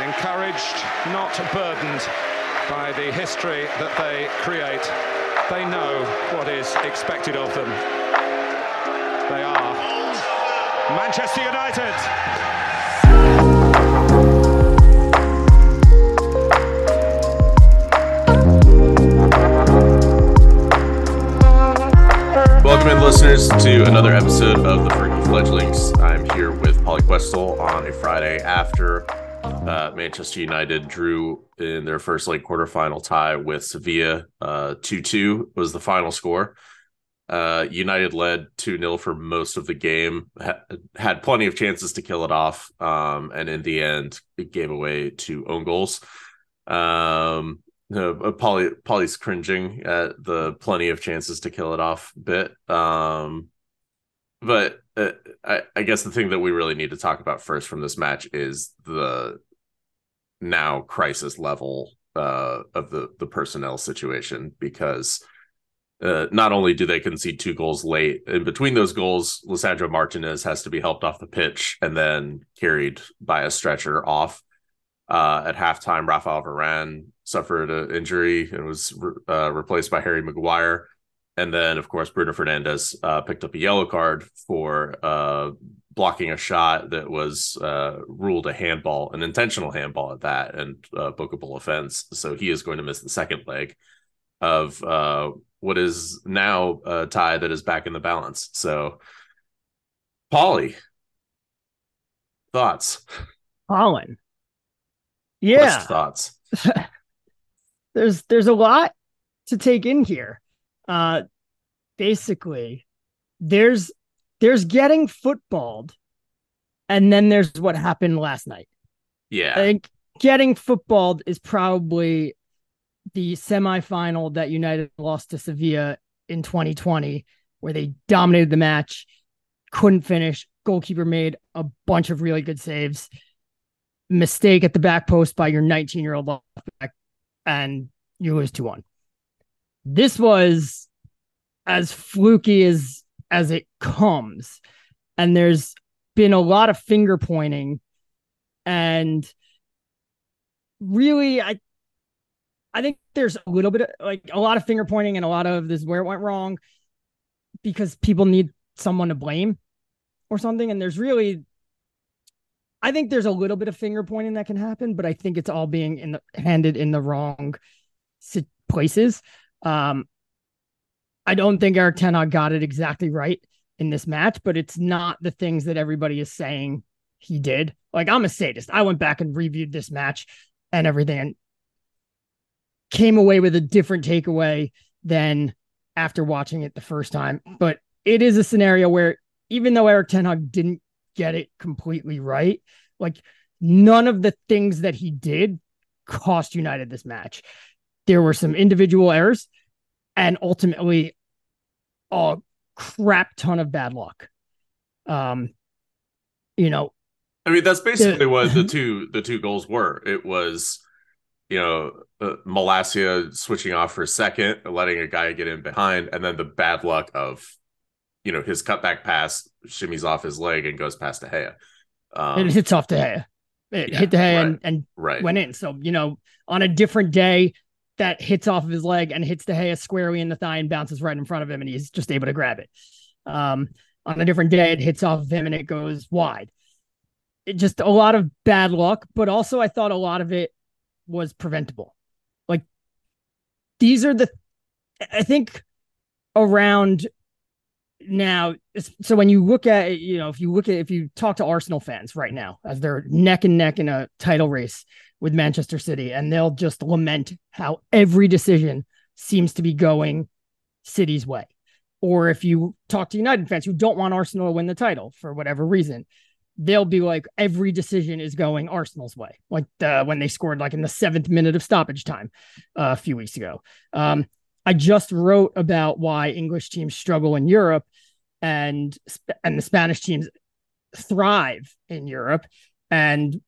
encouraged, not burdened by the history that they create. They know what is expected of them. They are Manchester United. Welcome in, listeners, to another episode of the Fergie Fledglings. I'm here with Pauly Questel on a Friday after uh, Manchester United drew in their first leg quarterfinal tie with Sevilla. Uh, 2 2 was the final score. Uh, United led 2 0 for most of the game, ha- had plenty of chances to kill it off, um, and in the end, it gave away two own goals. Um, uh, Pauly Pauly's cringing at the plenty of chances to kill it off bit. Um, but uh, I, I guess the thing that we really need to talk about first from this match is the now crisis level uh, of the the personnel situation because uh, not only do they concede two goals late, in between those goals, Lisandro Martinez has to be helped off the pitch and then carried by a stretcher off. Uh, at halftime, Rafael Varane suffered an injury and was uh, replaced by Harry Maguire. And then, of course, Bruno Fernandes uh, picked up a yellow card for uh, blocking a shot that was uh, ruled a handball, an intentional handball at that, and uh, bookable offense. So he is going to miss the second leg of uh, what is now a tie that is back in the balance. So, Pauly, thoughts? Colin. Yeah. thoughts? there's there's a lot to take in here. Uh basically there's there's getting footballed and then there's what happened last night. Yeah. I think getting footballed is probably the semifinal that United lost to Sevilla in 2020 where they dominated the match, couldn't finish, goalkeeper made a bunch of really good saves. Mistake at the back post by your 19 year old left back and you lose 2 1. This was as fluky as as it comes. And there's been a lot of finger pointing. And really, I I think there's a little bit of like a lot of finger pointing and a lot of this where it went wrong because people need someone to blame or something. And there's really I think there's a little bit of finger pointing that can happen, but I think it's all being in the, handed in the wrong places. Um, I don't think Erik Ten got it exactly right in this match, but it's not the things that everybody is saying he did. Like I'm a sadist. I went back and reviewed this match and everything and came away with a different takeaway than after watching it the first time. But it is a scenario where even though Erik Ten Hag didn't get it completely right. Like none of the things that he did cost United this match. There were some individual errors and ultimately a crap ton of bad luck. Um, you know, I mean that's basically the, what the two the two goals were. It was, you know, uh, Malacia switching off for a second, letting a guy get in behind, and then the bad luck of you know, his cutback pass shimmies off his leg and goes past De Gea. Um, it hits off De Gea. It yeah, hit De Gea right, and, and right. went in. So, you know, on a different day, that hits off of his leg and hits De Gea squarely in the thigh and bounces right in front of him, and he's just able to grab it. Um, on a different day, it hits off of him and it goes wide. It just a lot of bad luck, but also I thought a lot of it was preventable. Like these are the, I think around now so when you look at you know if you look at if you talk to arsenal fans right now as they're neck and neck in a title race with manchester city and they'll just lament how every decision seems to be going city's way. Or if you talk to united fans who don't want arsenal to win the title for whatever reason they'll be like every decision is going arsenal's way. Like the, when they scored like in the seventh minute of stoppage time uh, a few weeks ago. Um, I just wrote about why English teams struggle in Europe and and the Spanish teams thrive in Europe. And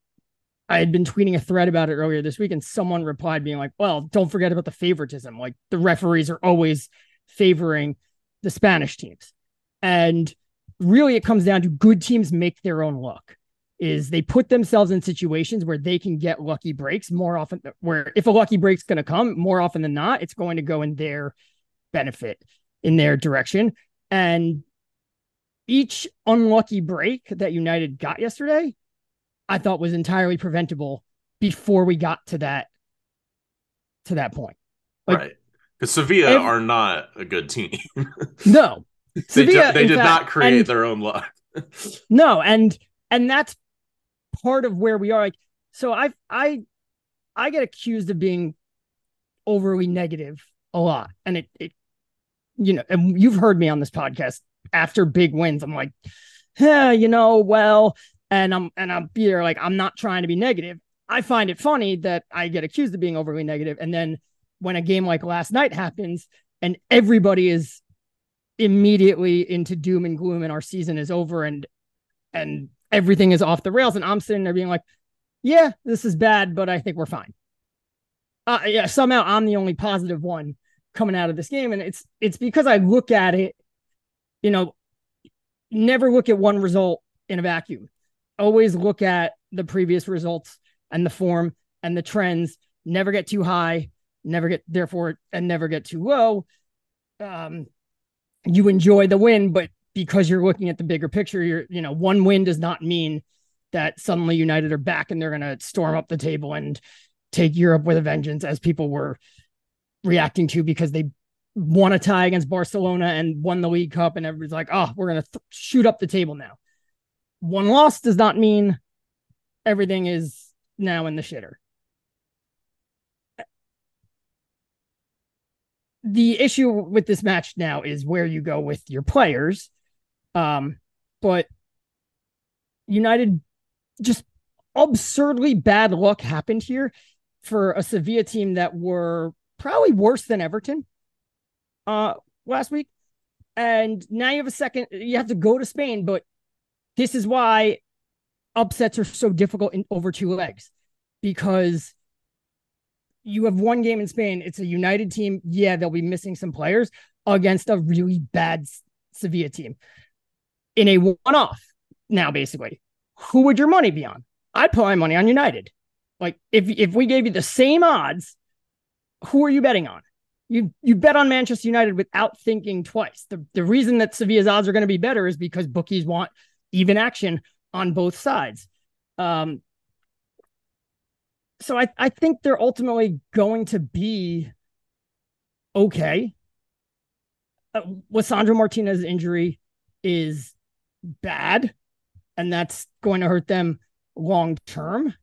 I had been tweeting a thread about it earlier this week, and someone replied being like, Well, don't forget about the favoritism. Like the referees are always favoring the Spanish teams. And really, it comes down to good teams make their own luck. is they put themselves in situations where they can get lucky breaks more often where if a lucky break's going to come more often than not it's going to go in their benefit in their direction and each unlucky break that united got yesterday i thought was entirely preventable before we got to that to that point. Like, right. Because sevilla are not a good team. No. They, sevilla, they did fact, not create and, their own luck. No and and that's part of where we are. Like, so I I I get accused of being overly negative a lot, and it it you know, and you've heard me on this podcast after big wins. I'm like, yeah, you know, well, and I'm and I'm here like I'm not trying to be negative. I find it funny that I get accused of being overly negative, and then when a game like last night happens and everybody is immediately into doom and gloom and our season is over and and everything is off the rails. And I'm sitting there being like, yeah, this is bad, but I think we're fine. Uh, yeah, somehow I'm the only positive one coming out of this game. And it's it's because I look at it, you know, never look at one result in a vacuum. Always look at the previous results and the form and the trends. Never get too high, never get therefore and never get too low. Um, you enjoy the win, but because you're looking at the bigger picture, you're, you know, one win does not mean that suddenly United are back and they're going to storm up the table and take Europe with a vengeance, as people were reacting to because they won a tie against Barcelona and won the League Cup, and everybody's like, "Oh, we're going to th- shoot up the table now." One loss does not mean everything is now in the shitter. The issue with this match now is where you go with your players um, but United just absurdly bad luck happened here for a Sevilla team that were probably worse than Everton uh last week. And now you have a second, you have to go to Spain, but this is why upsets are so difficult in over two legs because you have one game in Spain. It's a United team. Yeah, they'll be missing some players against a really bad Sevilla team in a one off now, basically, who would your money be on? I'd put my money on United. Like if if we gave you the same odds, who are you betting on? You you bet on Manchester United without thinking twice. The the reason that Sevilla's odds are going to be better is because bookies want even action on both sides. Um, so I, I think they're ultimately going to be okay. Uh, Lisandro Martinez injury is bad, and that's going to hurt them long term.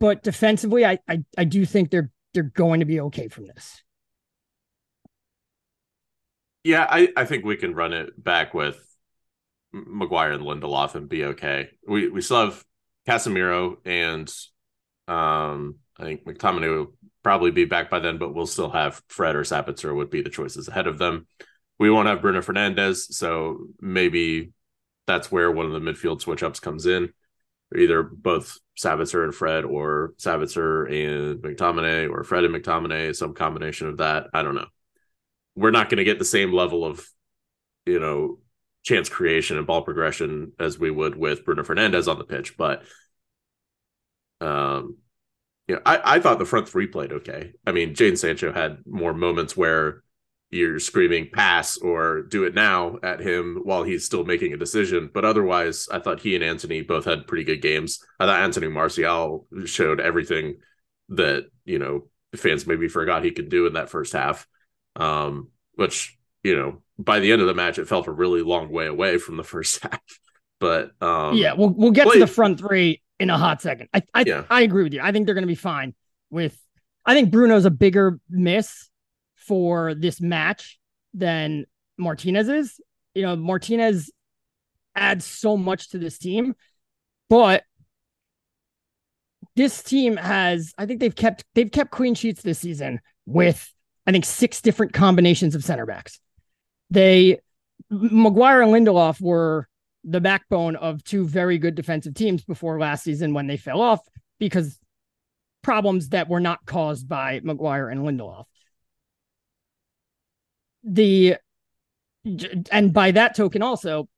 But defensively, I, I I do think they're they're going to be okay from this. Yeah, I, I think we can run it back with Maguire and Lindelof and be okay. We we still have Casemiro and um I think McTominay will probably be back by then, but we'll still have Fred or Sabitzer would be the choices ahead of them. We won't have Bruno Fernandes, so maybe that's where one of the midfield switch ups comes in. Either both Sabitzer and Fred, or Sabitzer and McTominay, or Fred and McTominay, some combination of that. I don't know. We're not going to get the same level of, you know, chance creation and ball progression as we would with Bruno Fernandes on the pitch, but um, yeah, I, I thought the front three played okay. I mean, Jadon Sancho had more moments where you're screaming pass or do it now at him while he's still making a decision. But otherwise, I thought he and Antony both had pretty good games. I thought Anthony Martial showed everything that, you know, fans maybe forgot he could do in that first half. Um, which, you know, by the end of the match, it felt a really long way away from the first half. But um, yeah, we'll we'll get to the front three in a hot second. I I, yeah. I agree with you. I think they're going to be fine with. I think Bruno's a bigger miss for this match than Martinez is. You know, Martinez adds so much to this team, but this team has I think they've kept they've kept clean sheets this season with I think six different combinations of center backs. They Maguire and Lindelof were the backbone of two very good defensive teams before last season when they fell off because problems that were not caused by Maguire and Lindelof the and by that token also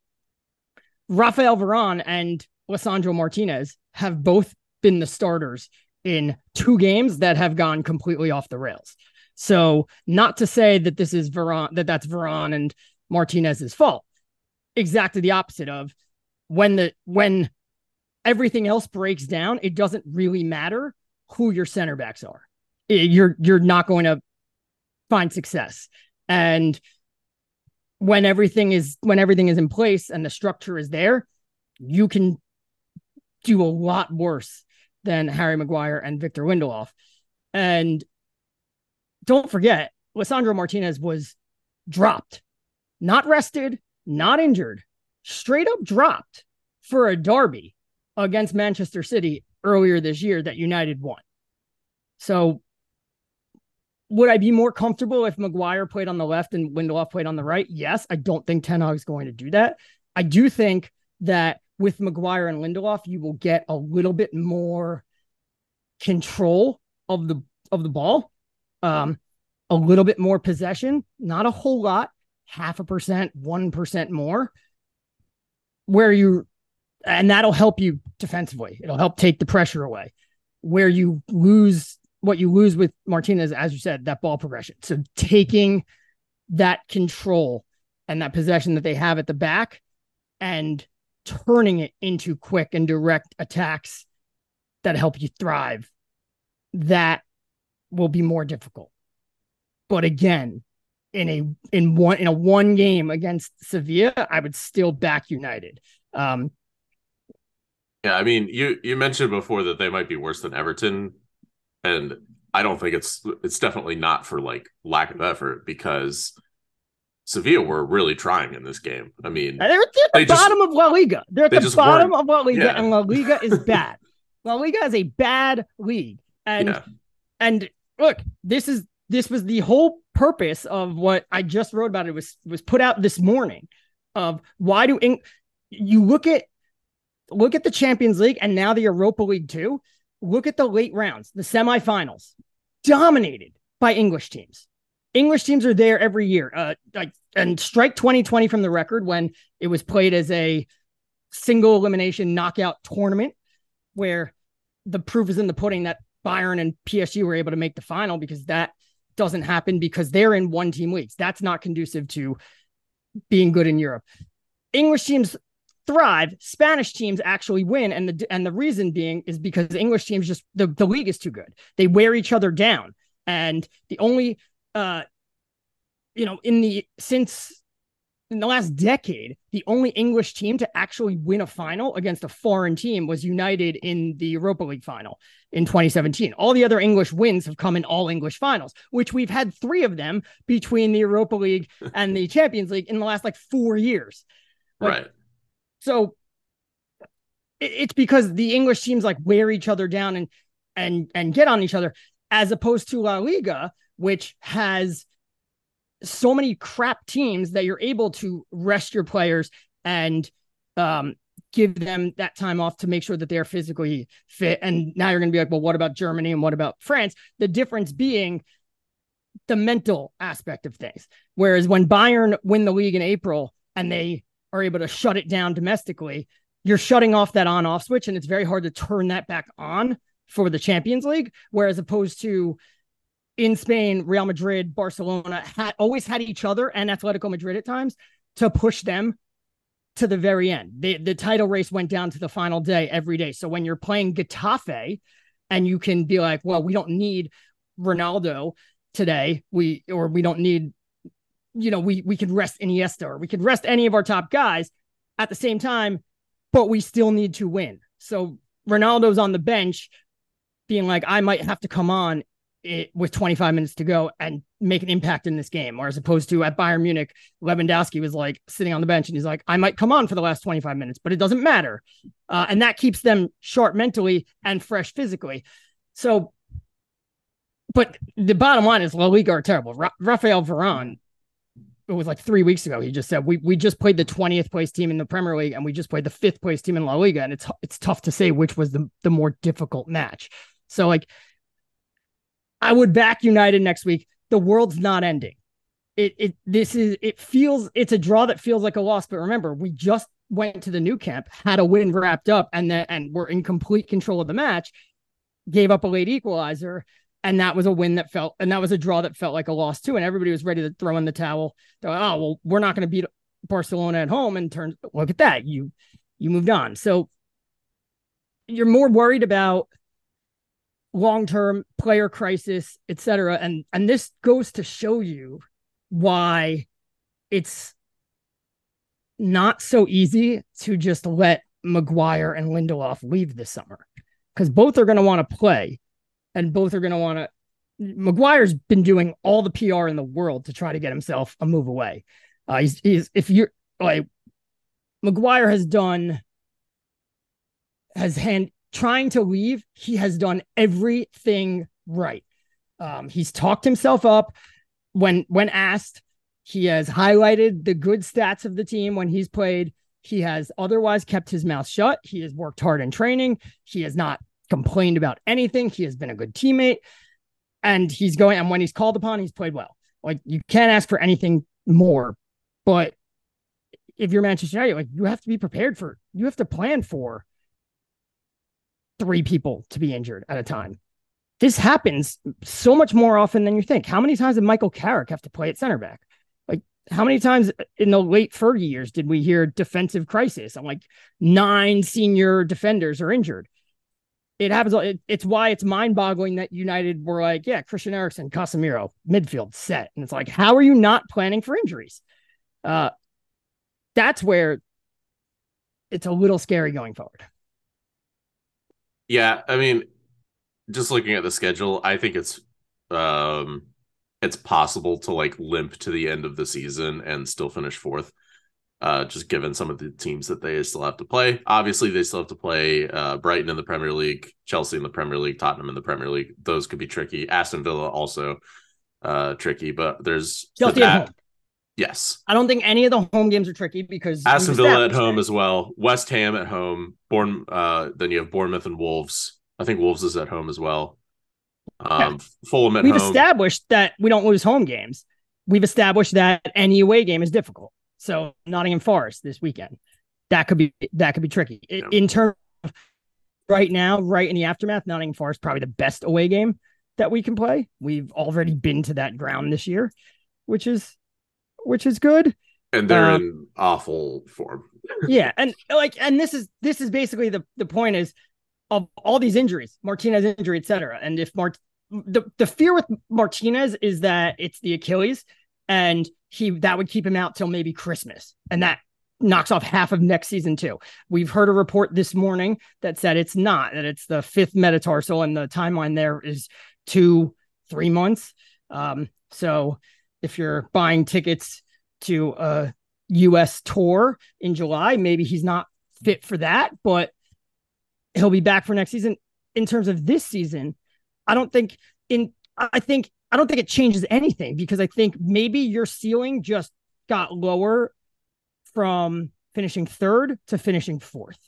Rafael Varane and Lisandro Martinez have both been the starters in two games that have gone completely off the rails. So, not to say that this is Varane, that that's Varane and Martinez's fault. Exactly the opposite of when the when everything else breaks down, it doesn't really matter who your center backs are. You're you're not going to find success. And when everything is when everything is in place and the structure is there, you can do a lot worse than Harry Maguire and Victor Lindelof. And don't forget, Lisandro Martinez was dropped, not rested, not injured, straight up dropped for a derby against Manchester City earlier this year that United won. So would I be more comfortable if Maguire played on the left and Lindelof played on the right? Yes. I don't think Ten Hag is going to do that. I do think that with Maguire and Lindelof, you will get a little bit more control of the of the ball, um, a little bit more possession, not a whole lot, half a percent, one percent more, where you, and that'll help you defensively. It'll help take the pressure away. Where you lose what you lose with Martinez, as you said, that ball progression. So taking that control and that possession that they have at the back and turning it into quick and direct attacks that help you thrive, that will be more difficult. But again, in a in one in a one game against Sevilla, I would still back United. Um, yeah, I mean, you you mentioned before that they might be worse than Everton and I don't think it's it's definitely not for like lack of effort because Sevilla were really trying in this game. I mean, they're, at the they bottom just, of La Liga. They're at they the bottom of La Liga, yeah. and La Liga is bad. La Liga is a bad league, and yeah. and look, this is this was the whole purpose of what I just wrote about. It was was put out this morning of why do you look at look at the Champions League and now the Europa League too look at the late rounds, the semifinals, dominated by English teams. English teams are there every year. Uh, like and strike 2020 from the record when it was played as a single elimination knockout tournament where the proof is in the pudding that Bayern and PSG were able to make the final because that doesn't happen because they're in one team leagues. That's not conducive to being good in Europe. English teams thrive, Spanish teams actually win, and the and the reason being is because English teams just the, the league is too good. They wear each other down, and the only uh, you know, in the since in the last decade, the only English team to actually win a final against a foreign team was United in the Europa League final in 2017. All the other English wins have come in all English finals, which we've had three of them between the Europa League and the Champions League in the last like four years. Like, right. So it's because the English teams like wear each other down and and and get on each other, as opposed to La Liga, which has so many crap teams that you're able to rest your players and um, give them that time off to make sure that they're physically fit. And now you're going to be like, well, what about Germany and what about France? The difference being the mental aspect of things. Whereas when Bayern win the league in April and they are able to shut it down domestically, you're shutting off that on off switch, and it's very hard to turn that back on for the Champions League. Whereas opposed to in Spain, Real Madrid, Barcelona had always had each other and Atletico Madrid at times to push them to the very end. The, the title race went down to the final day every day. So when you're playing Getafe and you can be like, well, we don't need Ronaldo today, we or we don't need you know, we we could rest Iniesta or we could rest any of our top guys at the same time, but we still need to win. So Ronaldo's on the bench being like, I might have to come on it, with 25 minutes to go and make an impact in this game. Or as opposed to at Bayern Munich, Lewandowski was like sitting on the bench and he's like, I might come on for the last 25 minutes, but it doesn't matter. Uh, and that keeps them sharp mentally and fresh physically. So, but the bottom line is La Liga are terrible. Ra- Rafael Varane it was like three weeks ago. He just said we we just played the twentieth place team in the Premier League and we just played the fifth place team in La Liga, and it's it's tough to say which was the the more difficult match. So like, I would back United next week. The world's not ending. It it this is it feels it's a draw that feels like a loss, but remember we just went to the Nou Camp, had a win wrapped up, and then and were in complete control of the match, gave up a late equalizer, and that was a win that felt and that was a draw that felt like a loss too. And everybody was ready to throw in the towel. They're like, oh well, we're not going to beat Barcelona at home. And turns look at that, you you moved on. So you're more worried about long-term player crisis, etc. And and this goes to show you why it's not so easy to just let Maguire and Lindelof leave this summer because both are going to want to play and both are going to want to. Maguire's been doing all the PR in the world to try to get himself a move away. Uh, he's, he's if you're like Maguire has done has hand trying to leave. He has done everything right. Um, he's talked himself up when when asked. He has highlighted the good stats of the team when he's played. He has otherwise kept his mouth shut. He has worked hard in training. He has not complained about anything. He has been a good teammate. And he's going, and when he's called upon, he's played well. Like you can't ask for anything more. But if you're Manchester United, like you have to be prepared for, you have to plan for three people to be injured at a time. This happens so much more often than you think. How many times did Michael Carrick have to play at center back? Like, how many times in the late Fergie years did we hear defensive crisis? I'm like, nine senior defenders are injured. It happens. It, it's why it's mind boggling that United were like, yeah, Christian Eriksen, Casemiro, midfield set. And it's like, how are you not planning for injuries? Uh, that's where it's a little scary going forward. Yeah, I mean, just looking at the schedule, I think it's um it's possible to like limp to the end of the season and still finish fourth. Uh, just given some of the teams that they still have to play. Obviously, they still have to play uh, Brighton in the Premier League, Chelsea in the Premier League, Tottenham in the Premier League. Those could be tricky. Aston Villa also uh, tricky, but there's Chelsea. Yes. I don't think any of the home games are tricky because Aston Villa at home as well. West Ham at home. Bourne, uh, then you have Bournemouth and Wolves. I think Wolves is at home as well. Um, yeah. Fulham at We've home. established that we don't lose home games. We've established that any away game is difficult. So Nottingham Forest this weekend, that could be that could be tricky. Yeah. In terms of right now, right in the aftermath, Nottingham Forest probably the best away game that we can play. We've already been to that ground this year, which is which is good. And they're um, in awful form. yeah, and like, and this is this is basically the the point is of all these injuries, Martinez injury, etc. And if Mart the the fear with Martinez is that it's the Achilles, and he that would keep him out till maybe Christmas, and that knocks off half of next season too. We've heard a report this morning that said it's not that it's the fifth metatarsal, and the timeline there is two three months. Um, so if you're buying tickets to a US tour in July, maybe he's not fit for that, but he'll be back for next season. In terms of this season, I don't think in I think I don't think it changes anything because I think maybe your ceiling just got lower from finishing third to finishing fourth.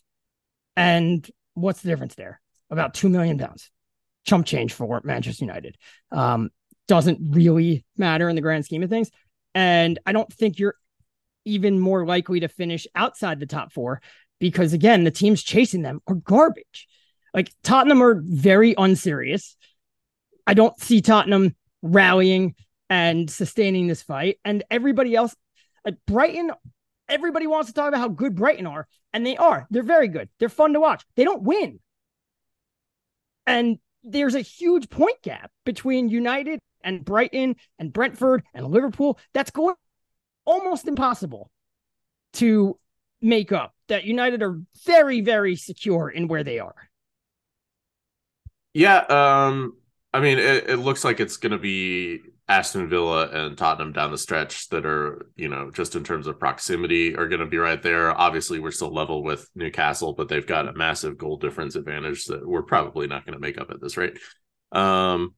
And what's the difference there? About two million pounds. Chump change for Manchester United. Um, doesn't really matter in the grand scheme of things. And I don't think you're even more likely to finish outside the top four because, again, the teams chasing them are garbage. Like Tottenham are very unserious. I don't see Tottenham rallying and sustaining this fight. And everybody else, like Brighton, everybody wants to talk about how good Brighton are, and they are. They're very good. They're fun to watch. They don't win. And there's a huge point gap between United and Brighton and Brentford and Liverpool. That's going almost impossible to make up. That United are very, very secure in where they are. Yeah, um, I mean, it, it looks like it's going to be Aston Villa and Tottenham down the stretch that are, you know, just in terms of proximity, are going to be right there. Obviously, we're still level with Newcastle, but they've got a massive goal difference advantage that we're probably not going to make up at this rate. Um,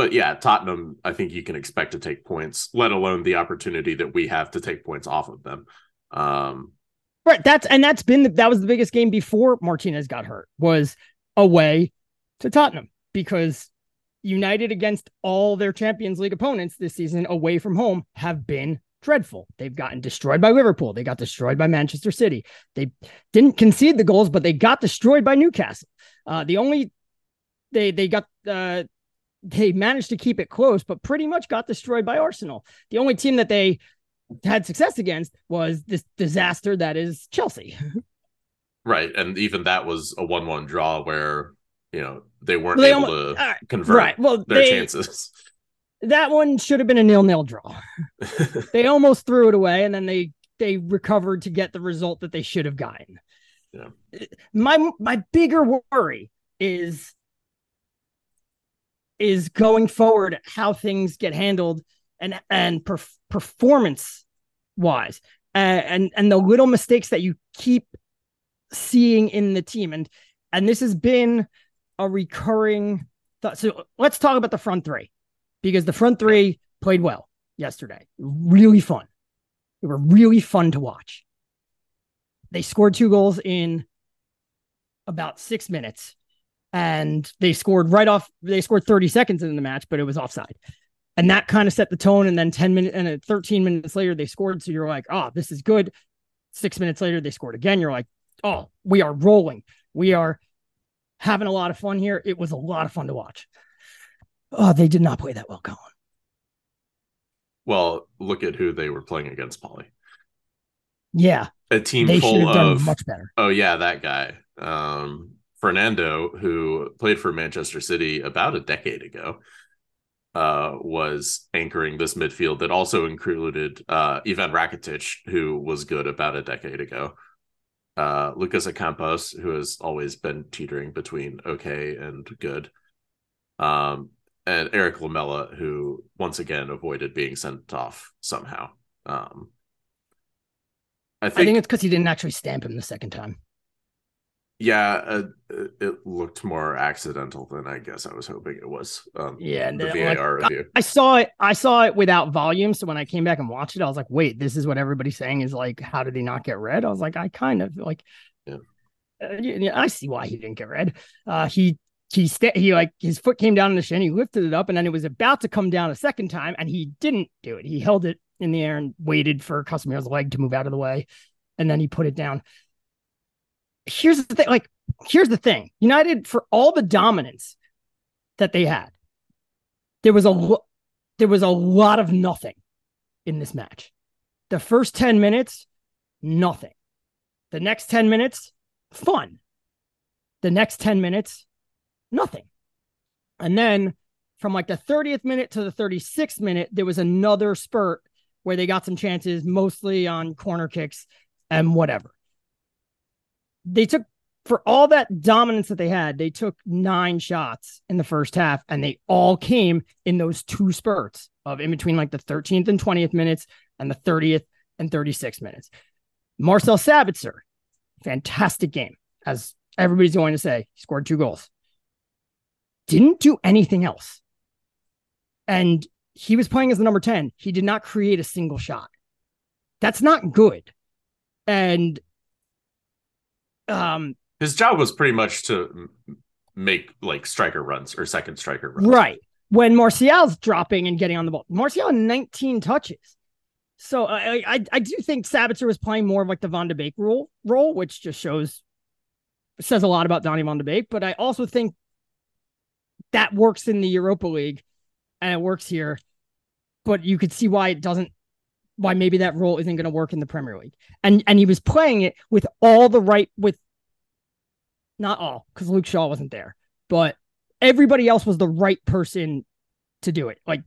but yeah, Tottenham, I think you can expect to take points, let alone the opportunity that we have to take points off of them. Um, right. That's and that's been the, that was the biggest game before Martinez got hurt was away to Tottenham because United against all their Champions League opponents this season away from home have been dreadful. They've gotten destroyed by Liverpool. They got destroyed by Manchester City. They didn't concede the goals, but they got destroyed by Newcastle. Uh, the only they they got uh, they managed to keep it close, but pretty much got destroyed by Arsenal. The only team that they had success against was this disaster that is Chelsea. Right, and even that was a one-one draw where you know they weren't They able almo- to uh, convert right. Well, their they, chances. that one should have been a nil-nil draw. they almost threw it away, and then they they recovered to get the result that they should have gotten. Yeah. My my bigger worry is is going forward how things get handled and and perf- performance wise and, and and the little mistakes that you keep seeing in the team. And and this has been a recurring thought. So let's talk about the front three because the front three played well yesterday. Really fun. They were really fun to watch. They scored two goals in about six minutes and they scored right off they scored 30 seconds in the match but it was offside. And that kind of set the tone. And then 10 minutes and uh, 13 minutes later they scored. So you're like oh this is good. Six minutes later they scored again. You're like oh we are rolling. We are having a lot of fun here. It was a lot of fun to watch. Oh they did not play that well colin. Well, look at who they were playing against, Pauly. yeah. A team they full of much better. Oh yeah, that guy, um, Fernando, who played for Manchester City about a decade ago, uh, was anchoring this midfield that also included uh, Ivan Rakitic, who was good about a decade ago. Uh, Lucas Ocampos, who has always been teetering between okay and good. Um, and Erik Lamela, who once again avoided being sent off somehow. Um, I i think, think it's because he didn't actually stamp him the second time yeah, uh, it- looked more accidental than I guess I was hoping it was. Um, Yeah, and the then, like, VAR review. I saw it. I saw it without volume. So when I came back and watched it, I was like, "Wait, this is what everybody's saying is like, how did he not get red?" I was like, "I kind of like, Yeah. uh, I see why he didn't get red." Uh, he he sta- he like his foot came down in the shin. He lifted it up, and then it was about to come down a second time, and he didn't do it. He held it in the air and waited for Casemiro's leg to move out of the way, and then he put it down. Here's the thing, like, here's the thing: United for all the dominance that they had, there was a lo- there was a lot of nothing in this match. The first 10 minutes, nothing. The next 10 minutes, fun. The next 10 minutes, nothing. And then from like the 30th minute to the 36th minute, there was another spurt where they got some chances, mostly on corner kicks and whatever. They took, for all that dominance that they had, they took nine shots in the first half, and they all came in those two spurts of in between like the 13th and 20th minutes and the 30th and 36 minutes. Marcel Sabitzer, fantastic game, as everybody's going to say. He scored two goals. Didn't do anything else. And he was playing as the number 10. He did not create a single shot. That's not good. And um His job was pretty much to make like striker runs or second striker runs. Right. When Martial's dropping and getting on the ball, Martial had 19 touches. So I, I I do think Sabitzer was playing more of like the Van de Beek role role, which just shows says a lot about Donny Van de Beek. But I also think that works in the Europa League and it works here. But you could see why it doesn't why maybe that role isn't going to work in the Premier League. And and he was playing it with all the right with not all, because Luke Shaw wasn't there, but everybody else was the right person to do it. Like,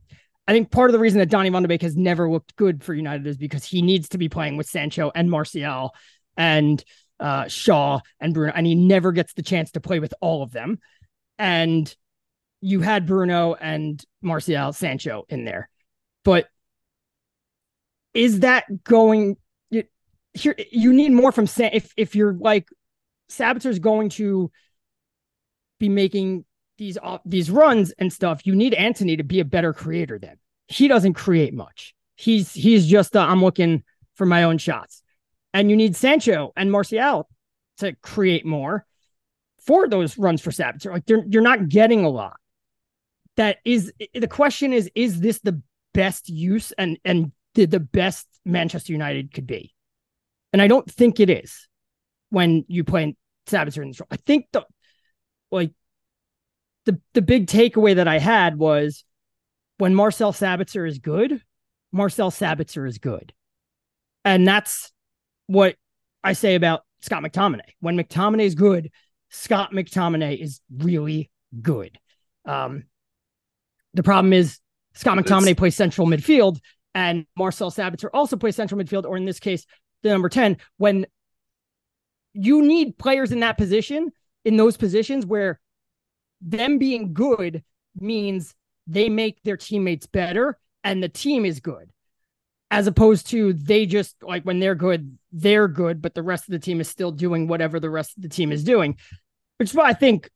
I think part of the reason that Donny Van de Beek has never looked good for United is because he needs to be playing with Sancho and Martial and uh, Shaw and Bruno, and he never gets the chance to play with all of them. And you had Bruno and Martial, Sancho in there, but is that going? you- Here, you need more from San. If if you're like Sabitzer's going to be making these off these runs and stuff, you need Antony to be a better creator then. He doesn't create much. He's he's just I'm looking for my own shots. And you need Sancho and Martial to create more for those runs for Sabitzer. Like you're not getting a lot. That is the question is is this the best use and and the, the best Manchester United could be. And I don't think it is when you play Sabitzer in the role, I think the like the the big takeaway that I had was when Marcel Sabitzer is good, Marcel Sabitzer is good. And that's what I say about Scott McTominay. When McTominay is good, Scott McTominay is really good. Um, the problem is Scott McTominay it's... plays central midfield and Marcel Sabitzer also plays central midfield, or in this case, the number 10. When you need players in that position, in those positions where them being good means they make their teammates better and the team is good as opposed to they just like when they're good they're good but the rest of the team is still doing whatever the rest of the team is doing which is why i think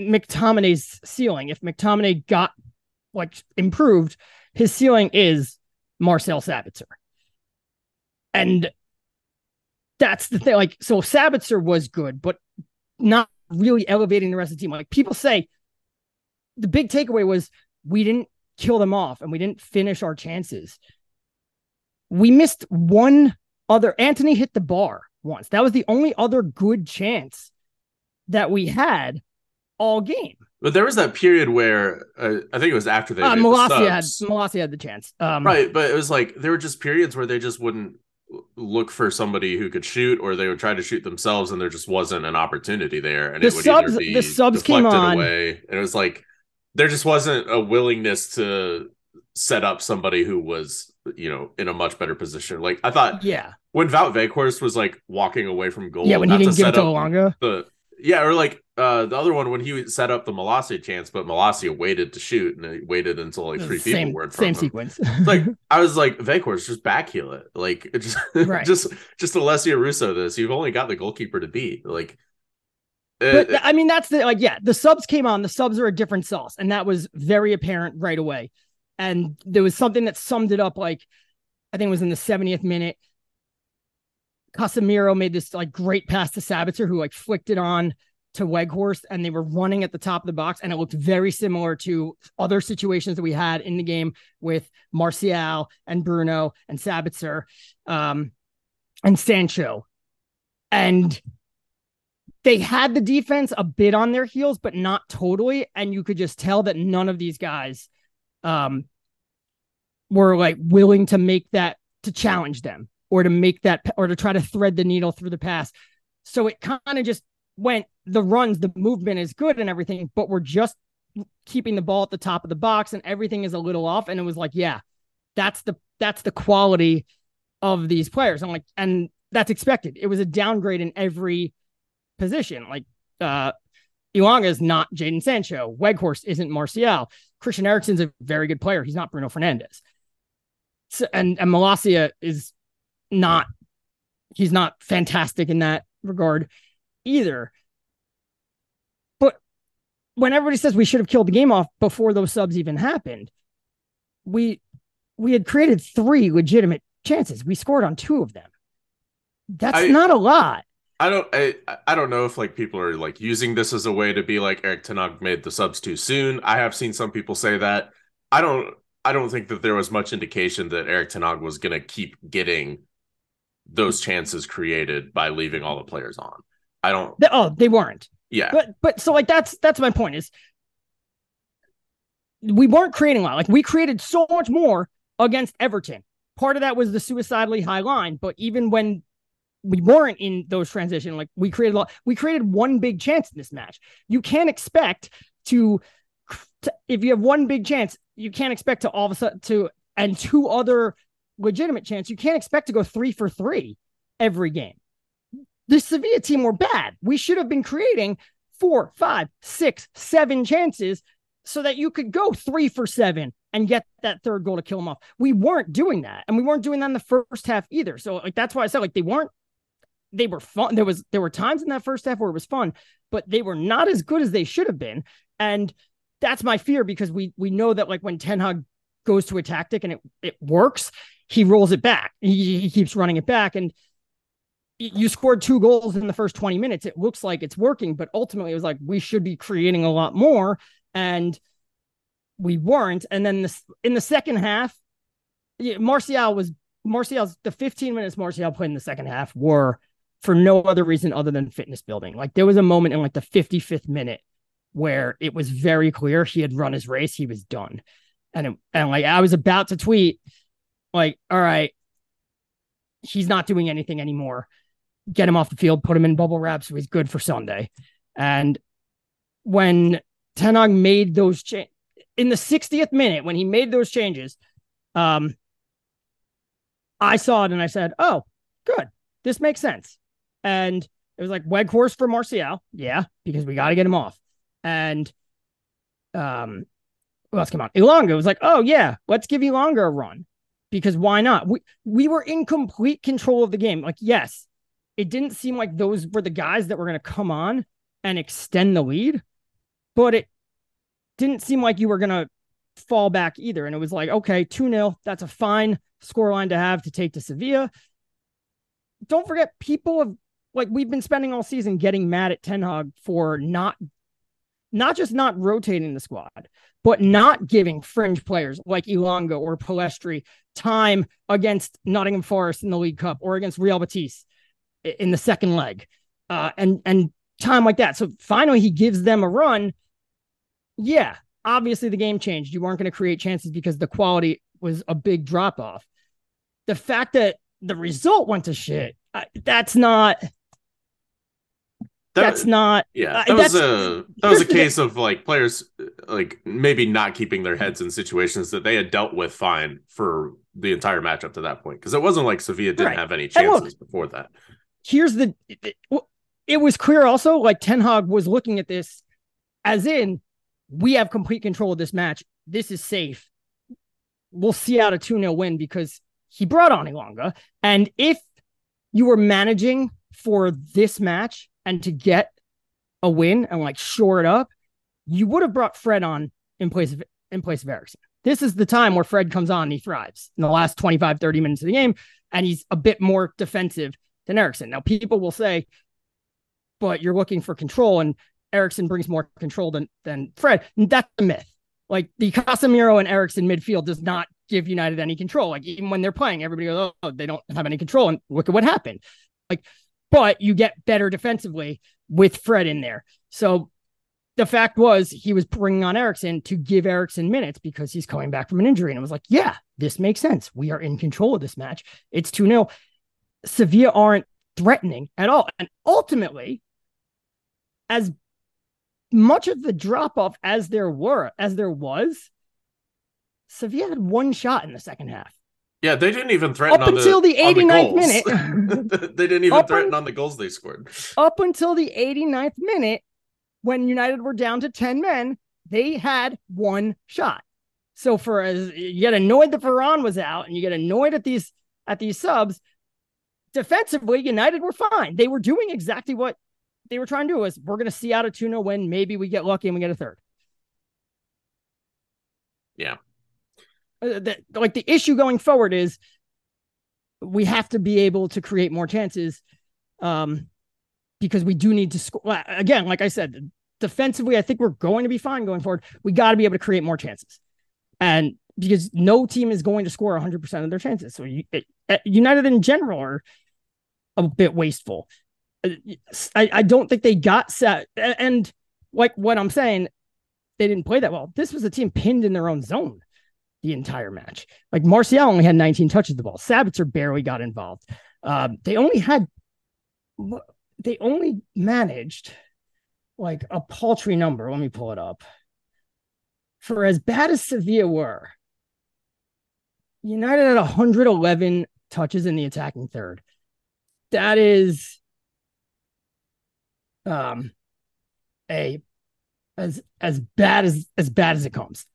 mctominay's ceiling if mctominay got like improved his ceiling is marcel sabitzer and that's the thing like so sabitzer was good but not really elevating the rest of the team like people say the big takeaway was we didn't kill them off and we didn't finish our chances. We missed one other. Antony hit the bar once. That was the only other good chance that we had all game. But there was that period where uh, I think it was after they uh, Malacia had Malacia had the chance. Um, right, but it was like there were just periods where they just wouldn't look for somebody who could shoot, or they would try to shoot themselves, and there just wasn't an opportunity there, and the it would subs, either be the subs came on. away. And it was like there just wasn't a willingness to set up somebody who was you know in a much better position. Like I thought, yeah, when Wout Weghorst was like walking away from goal, yeah, when he didn't give it to Elanga, the yeah, or like uh the other one when he set up the Malacia chance, but Malacia waited to shoot and he waited until like three same, people were in front same sequence. like I was like Weghorst just backheel it, like just right. just just Alessia Russo. This you've only got the goalkeeper to beat, like but uh, I mean, that's the like, yeah, the subs came on. The subs are a different sauce, and that was very apparent right away. And there was something that summed it up. Like, I think it was in the 70th minute. Casemiro made this like great pass to Sabitzer, who like flicked it on to Weghorst, and they were running at the top of the box, and it looked very similar to other situations that we had in the game with Martial and Bruno and Sabitzer, um, and Sancho, and they had the defense a bit on their heels, but not totally. And you could just tell that none of these guys um, were like willing to make that to challenge them or to make that or to try to thread the needle through the pass. So it kind of just went the runs, the movement is good and everything, but we're just keeping the ball at the top of the box and everything is a little off. And it was like, yeah, that's the that's the quality of these players. I'm like, and that's expected. It was a downgrade in every position. Like uh Elanga is not Jadon Sancho. Weghorst isn't Martial. Christian Eriksen's a very good player. He's not Bruno Fernandes. So, and and Malacia is not he's not fantastic in that regard either. But when everybody says we should have killed the game off before those subs even happened, we we had created three legitimate chances. We scored on two of them. That's I, not a lot. I don't I, I don't know if like people are like using this as a way to be like Erik ten Hag made the subs too soon. I have seen some people say that. I don't I don't think that there was much indication that Erik ten Hag was going to keep getting those chances created by leaving all the players on. I don't Oh, they weren't. Yeah. But but so like that's that's my point is we weren't creating a lot. Like we created so much more against Everton. Part of that was the suicidally high line, but even when we weren't in those transition. Like we created a lot, we created one big chance in this match. You can't expect to, to, if you have one big chance, you can't expect to all of a sudden to and two other legitimate chance. You can't expect to go three for three every game. The Sevilla team were bad. We should have been creating four, five, six, seven chances so that you could go three for seven and get that third goal to kill them off. We weren't doing that. And we weren't doing that in the first half either. So like that's why I said like they weren't they were fun. There was there were times in that first half where it was fun, but they were not as good as they should have been. And that's my fear because we we know that like when Ten Hag goes to a tactic and it it works, he rolls it back. He, he keeps running it back. And you scored two goals in the first 20 minutes. It looks like it's working, but ultimately it was like we should be creating a lot more. And we weren't. And then this in the second half, Martial was Martial's the 15 minutes Martial played in the second half were for no other reason other than fitness building. Like there was a moment in like the 55th minute where it was very clear he had run his race, he was done. And it, and like I was about to tweet like all right, he's not doing anything anymore. Get him off the field, put him in bubble wrap so he's good for Sunday. And when Ten Hag made those changes in the 60th minute, when he made those changes, um, I saw it and I said, "Oh, good, this makes sense." And it was like Weghorst for Martial, yeah, because we got to get him off. And um, who else came on? Elanga was like, "Oh yeah, let's give Elanga a run." Because why not? We we were in complete control of the game. Like, yes, it didn't seem like those were the guys that were going to come on and extend the lead, but it didn't seem like you were going to fall back either. And it was like, okay, 2 0, that's a fine scoreline to have to take to Sevilla. Don't forget, people have like we've been spending all season getting mad at Ten Hag for not not just not rotating the squad, but not giving fringe players like Elanga or Pellistri time against Nottingham Forest in the League Cup or against Real Betis in the second leg, uh, and and time like that. So finally, he gives them a run. Yeah, obviously the game changed. You weren't going to create chances because the quality was a big drop off. The fact that the result went to shit, uh, that's not. That, that's not. Yeah, that uh, was a that was a case of like players like maybe not keeping their heads in situations that they had dealt with fine for the entire match up to that point because it wasn't like Sevilla didn't right. have any chances look, before that. Here's the. It, it was clear also like Ten Hag was looking at this as in we have complete control of this match. This is safe. We'll see out a 2 0 win because he brought on Elanga. And if you were managing for this match and to get a win and like shore it up, you would have brought Fred on in place of in place of Eriksen. This is the time where Fred comes on and he thrives in the last 25, 30 minutes of the game, and he's a bit more defensive than Eriksen. Now, people will say, but you're looking for control. And Eriksen brings more control than than Fred. That's a myth. Like the Casemiro and Eriksen midfield does not give United any control. Like even when they're playing, everybody goes, "Oh, they don't have any control." And look at what happened. Like, but you get better defensively with Fred in there. So the fact was he was bringing on Eriksen to give Eriksen minutes because he's coming back from an injury. And it was like, yeah, this makes sense. We are in control of this match. It's 2 0. Sevilla aren't threatening at all. And ultimately, as much of the drop off as there were, as there was, Sevilla had one shot in the second half. Yeah, they didn't even threaten up until the, the 89th minute. they didn't even threaten on the goals they scored. Up until the 89th minute, when United were down to 10 men, they had one shot. So for as you get annoyed that Varane was out and you get annoyed at these at these subs, defensively, United were fine. They were doing exactly what they were trying to do is we're going to see out a 2 0 win. Maybe we get lucky and we get a third. Yeah. Uh, the, like the issue going forward is we have to be able to create more chances um, because we do need to score. Again, like I said, defensively, I think we're going to be fine going forward. We got to be able to create more chances. And because no team is going to score 100% of their chances. So United in general are a bit wasteful. I, I don't think they got set. And like what I'm saying, they didn't play that well. This was a team pinned in their own zone the entire match. Like Martial only had 19 touches of the ball. Sabitzer barely got involved. Um, they only had, they only managed like a paltry number. Let me pull it up. For as bad as Sevilla were, United had 111 touches in the attacking third. That is um a as as bad as as bad as it comes.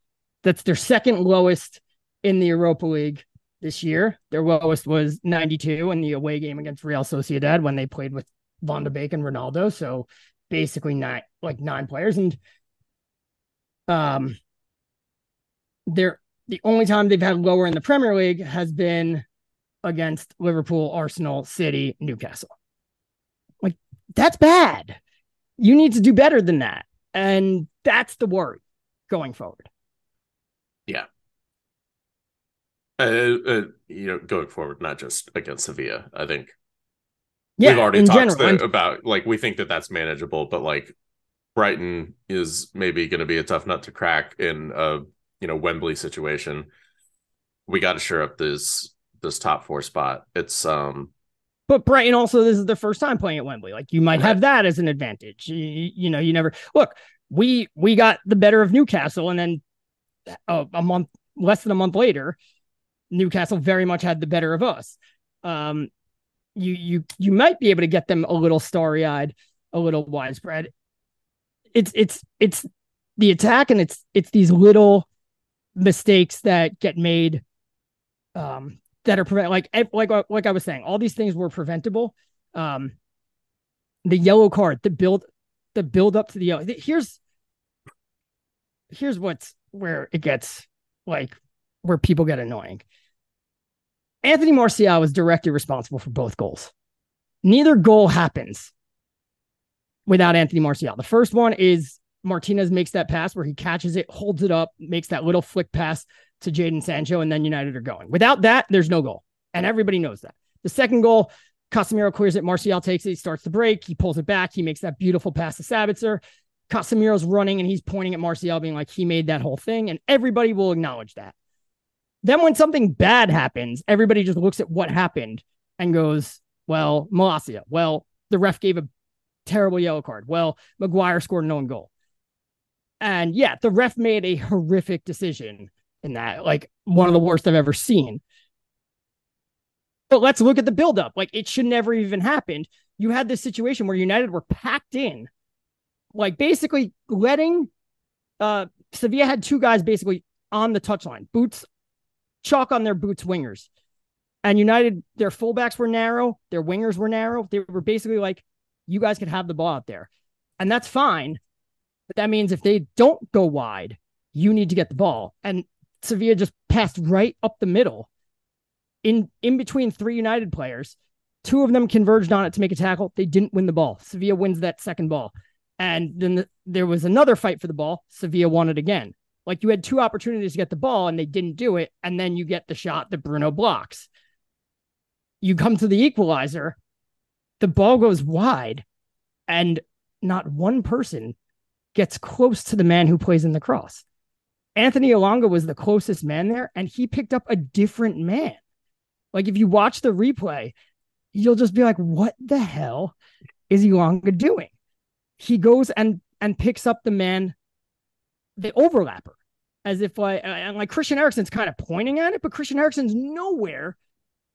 That's their second lowest in the Europa League this year. Their lowest was 92 in the away game against Real Sociedad when they played with Van de Beek and Ronaldo. So basically nine like nine players. And um they're the only time they've had lower in the Premier League has been against Liverpool, Arsenal, City, Newcastle. Like that's bad. You need to do better than that. And that's the worry going forward. Yeah. Uh, uh, you know, going forward, not just against Sevilla. I think Yeah, we've already talked general, and- about like we think that that's manageable, but like Brighton is maybe going to be a tough nut to crack in a you know Wembley situation. We got to shore up this this top four spot. It's um But Brighton also this is their first time playing at Wembley. Like you might Right. have that as an advantage. You, you- you know, you never look. We we got the better of Newcastle, and then a, a month less than a month later, Newcastle very much had the better of us. Um, you you you might be able to get them a little starry eyed, a little widespread. It's it's it's the attack, and it's it's these little mistakes that get made um that are prevent like like like I was saying, all these things were preventable. Um, the yellow card, the build, the build up to the yellow. Here's here's what's where it gets like where people get annoying. Anthony Martial was directly responsible for both goals. Neither goal happens without Anthony Martial. The first one is Martinez makes that pass where he catches it, holds it up, makes that little flick pass to Jadon Sancho, and then United are going. Without that, there's no goal. And everybody knows that. The second goal, Casemiro clears it. Martial takes it. He starts the break. He pulls it back. He makes that beautiful pass to Sabitzer. Casemiro's running and he's pointing at Martial, being like, he made that whole thing. And everybody will acknowledge that. Then when something bad happens, everybody just looks at what happened and goes, well, Malacia. Well, the ref gave a terrible yellow card. Well, Maguire scored an own goal. And yeah, the ref made a horrific decision in that, like one of the worst I've ever seen. But let's look at the buildup. Like it should never even happened. You had this situation where United were packed in, like basically letting uh Sevilla had two guys basically on the touchline, boots, chalk on their boots, wingers. And United, their fullbacks were narrow, their wingers were narrow. They were basically like, you guys could have the ball out there. And that's fine. But that means if they don't go wide, you need to get the ball. And Sevilla just passed right up the middle in in between three United players. Two of them converged on it to make a tackle. They didn't win the ball. Sevilla wins that second ball. And then the, there was another fight for the ball. Sevilla won it again. Like you had two opportunities to get the ball and they didn't do it. And then you get the shot that Bruno blocks. You come to the equalizer, the ball goes wide, and not one person gets close to the man who plays in the cross. Anthony Elanga was the closest man there, and he picked up a different man. Like if you watch the replay, you'll just be like, what the hell is Elanga doing? He goes and and picks up the man, the overlapper, as if like uh, and like Christian Eriksen's kind of pointing at it, but Christian Eriksen's nowhere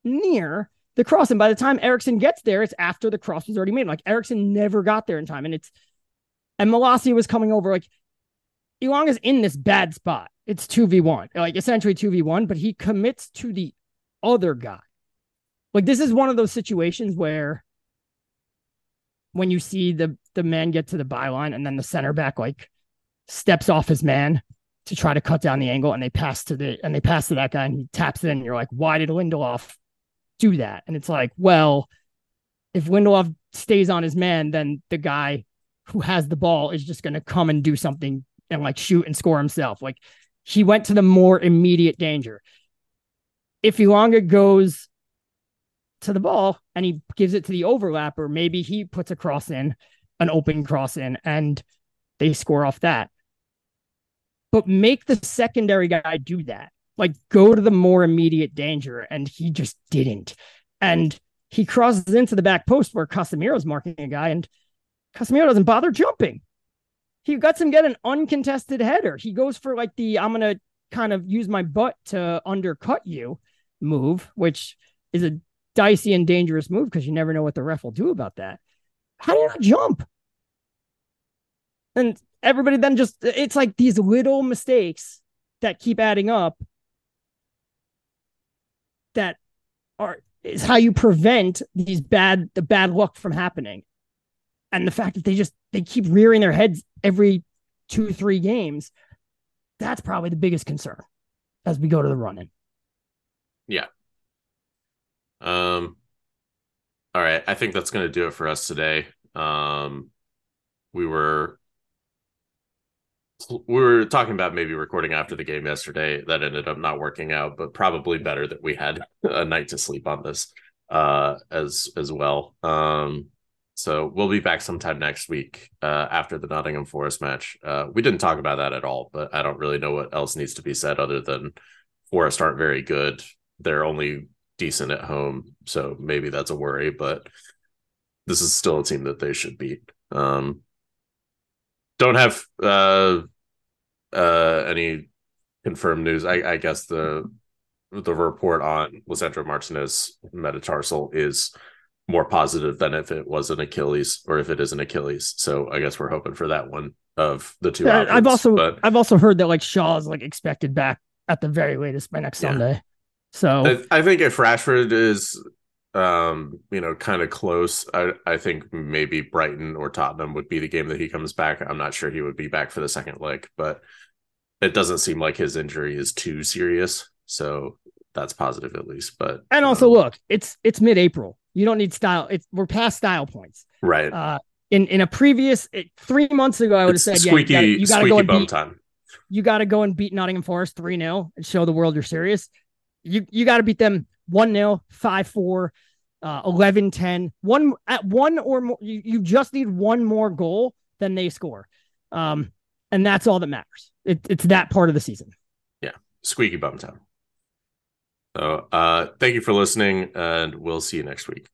near the cross. And by the time Eriksen gets there, it's after the cross was already made. Like Eriksen never got there in time. And it's and Malacia was coming over like Elanga's in this bad spot. It's 2v1, like essentially 2v1, but he commits to the other guy. Like this is one of those situations where when you see the the man get to the byline and then the center back like steps off his man to try to cut down the angle and they pass to the and they pass to that guy and he taps it in and you're like, why did Lindelof do that? And it's like, well, if Lindelof stays on his man, then the guy who has the ball is just gonna come and do something and like shoot and score himself. Like he went to the more immediate danger. If Elanga goes to the ball and he gives it to the overlapper, maybe he puts a cross in, an open cross in, and they score off that. But make the secondary guy do that. Like go to the more immediate danger. And he just didn't. And he crosses into the back post where Casemiro's marking a guy, and Casemiro doesn't bother jumping. He lets him get an uncontested header. He goes for like the I'm gonna kind of use my butt to undercut you move, which is a dicey and dangerous move because you never know what the ref will do about that. How do you not jump? And everybody then just it's like these little mistakes that keep adding up that are is how you prevent these bad the bad luck from happening. And the fact that they just they keep rearing their heads every two, three games, that's probably the biggest concern as we go to the run in. Yeah. Um, all right. I think that's going to do it for us today. Um, we were we were talking about maybe recording after the game yesterday. That ended up not working out, but probably better that we had a night to sleep on this uh, as as well. Um, so we'll be back sometime next week uh, after the Nottingham Forest match. Uh, we didn't talk about that at all, but I don't really know what else needs to be said other than Forest aren't very good. They're only decent at home, so maybe that's a worry. But this is still a team that they should beat. Um, don't have uh, uh, any confirmed news. I, I guess the the report on Lisandro Martinez metatarsal is more positive than if it was an Achilles or if it is an Achilles. So I guess we're hoping for that one of the two. Yeah, I've also but I've also heard that like Shaw's like expected back at the very latest by next Yeah. Sunday. So I, I think if Rashford is, um, you know, kind of close, I I think maybe Brighton or Tottenham would be the game that he comes back. I'm not sure he would be back for the second leg, but it doesn't seem like his injury is too serious. So that's positive at least. But and also um, look, it's it's mid-April. You don't need style. It's we're past style points. right. Uh, in in a previous it, three months ago, I would have said, yeah, squeaky, you got to go and beat, time. you got to go and beat Nottingham Forest three 0 and show the world you're serious. You you got to beat them one 0 five four, uh, 11-10. One at one or more. You, you just need one more goal than they score, um, and that's all that matters. It, it's that part of the season. Yeah. Squeaky bum time. So uh thank you for listening and we'll see you next week.